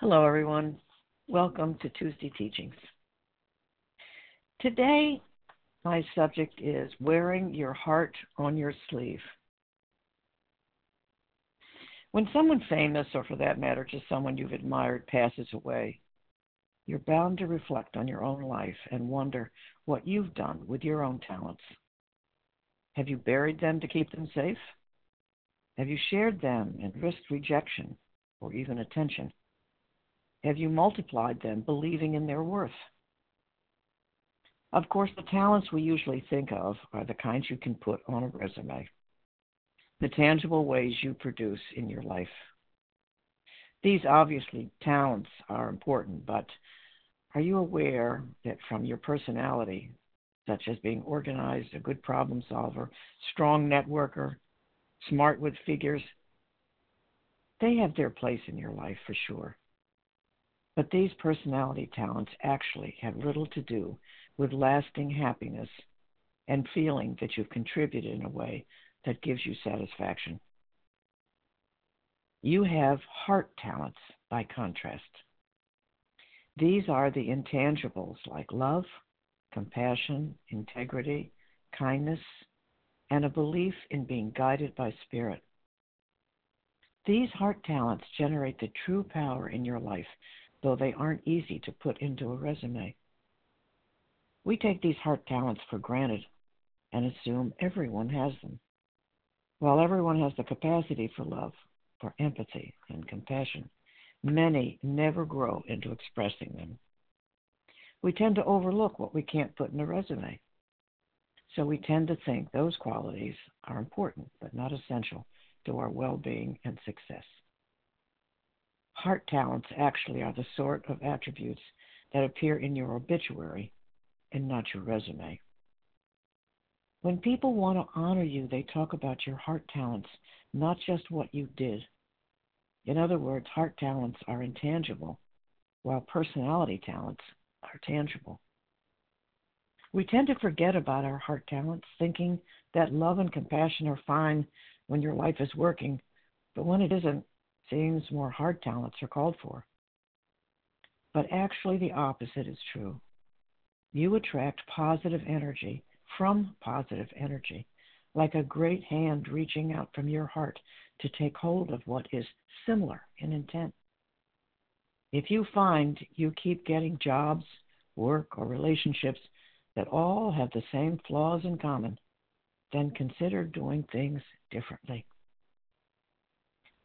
Hello, everyone. Welcome to Tuesday Teachings. Today, my subject is wearing your heart on your sleeve. When someone famous, or for that matter, just someone you've admired, passes away, you're bound to reflect on your own life and wonder what you've done with your own talents. Have you buried them to keep them safe? Have you shared them and risked rejection or even attention? Have you multiplied them, believing in their worth? Of course, the talents we usually think of are the kinds you can put on a resume, the tangible ways you produce in your life. These obviously talents are important, but are you aware that from your personality, such as being organized, a good problem solver, strong networker, smart with figures, they have their place in your life for sure. But these personality talents actually have little to do with lasting happiness and feeling that you've contributed in a way that gives you satisfaction. You have heart talents, by contrast. These are the intangibles like love, compassion, integrity, kindness, and a belief in being guided by spirit. These heart talents generate the true power in your life, though they aren't easy to put into a resume. We take these heart talents for granted and assume everyone has them. While everyone has the capacity for love, for empathy, and compassion, many never grow into expressing them. We tend to overlook what we can't put in a resume. So we tend to think those qualities are important but not essential to our well being and success. Heart talents actually are the sort of attributes that appear in your obituary and not your resume. When people want to honor you, they talk about your heart talents, not just what you did. In other words, heart talents are intangible, while personality talents are tangible. We tend to forget about our heart talents, thinking that love and compassion are fine when your life is working, but when it isn't, seems more hard talents are called for. But actually, the opposite is true. You attract positive energy from positive energy, like a great hand reaching out from your heart to take hold of what is similar in intent. If you find you keep getting jobs, work, or relationships that all have the same flaws in common, then consider doing things differently.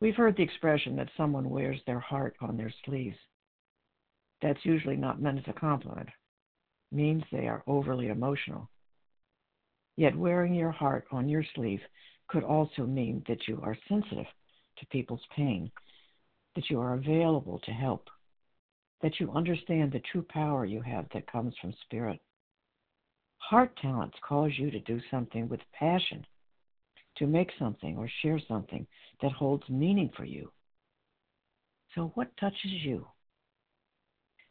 We've heard the expression that someone wears their heart on their sleeves. That's usually not meant as a compliment. It means they are overly emotional. Yet wearing your heart on your sleeve could also mean that you are sensitive to people's pain, that you are available to help, that you understand the true power you have that comes from spirit. Heart talents cause you to do something with passion to make something or share something that holds meaning for you. So, what touches you?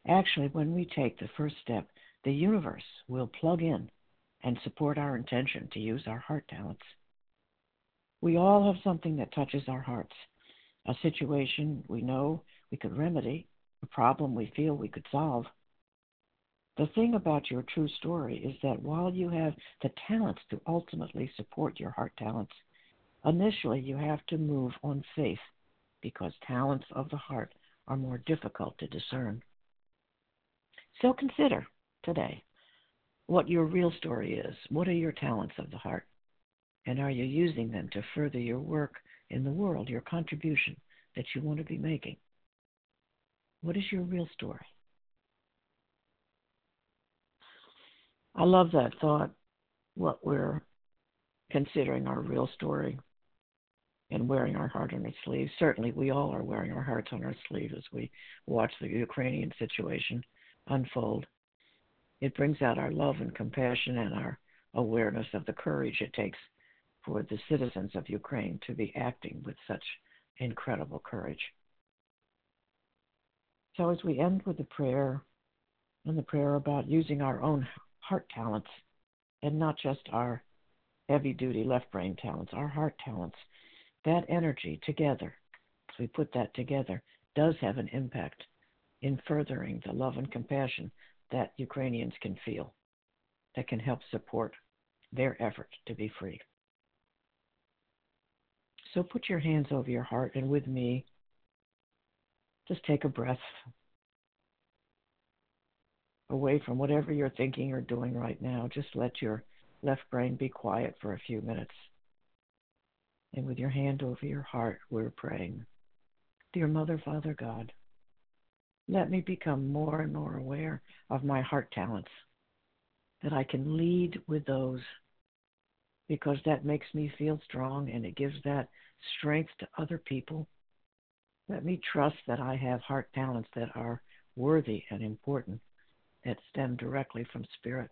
Actually, when we take the first step, the universe will plug in and support our intention to use our heart talents. We all have something that touches our hearts a situation we know we could remedy, a problem we feel we could solve. The thing about your true story is that while you have the talents to ultimately support your heart talents, initially you have to move on faith because talents of the heart are more difficult to discern. So consider today what your real story is. What are your talents of the heart? And are you using them to further your work in the world, your contribution that you want to be making? What is your real story? I love that thought, what we're considering our real story and wearing our heart on our sleeve. Certainly, we all are wearing our hearts on our sleeve as we watch the Ukrainian situation unfold. It brings out our love and compassion and our awareness of the courage it takes for the citizens of Ukraine to be acting with such incredible courage. So, as we end with the prayer and the prayer about using our own heart talents and not just our heavy duty left brain talents, our heart talents. That energy together, as we put that together, does have an impact in furthering the love and compassion that Ukrainians can feel that can help support their effort to be free. So put your hands over your heart and with me, just take a breath away from whatever you're thinking or doing right now. Just let your left brain be quiet for a few minutes. And with your hand over your heart, we're praying. Dear Mother, Father God, let me become more and more aware of my heart talents, that I can lead with those because that makes me feel strong and it gives that strength to other people. Let me trust that I have heart talents that are worthy and important, that stem directly from Spirit.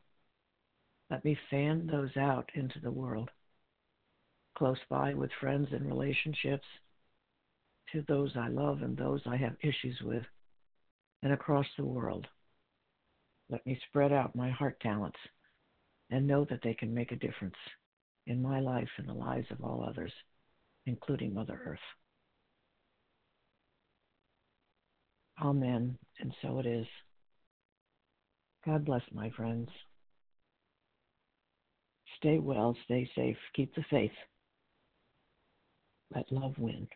Let me fan those out into the world, close by with friends and relationships, to those I love and those I have issues with and across the world. Let me spread out my heart talents and know that they can make a difference in my life and the lives of all others, including Mother Earth. Amen. And so it is. God bless my friends. Stay well, stay safe, keep the faith. Let love win.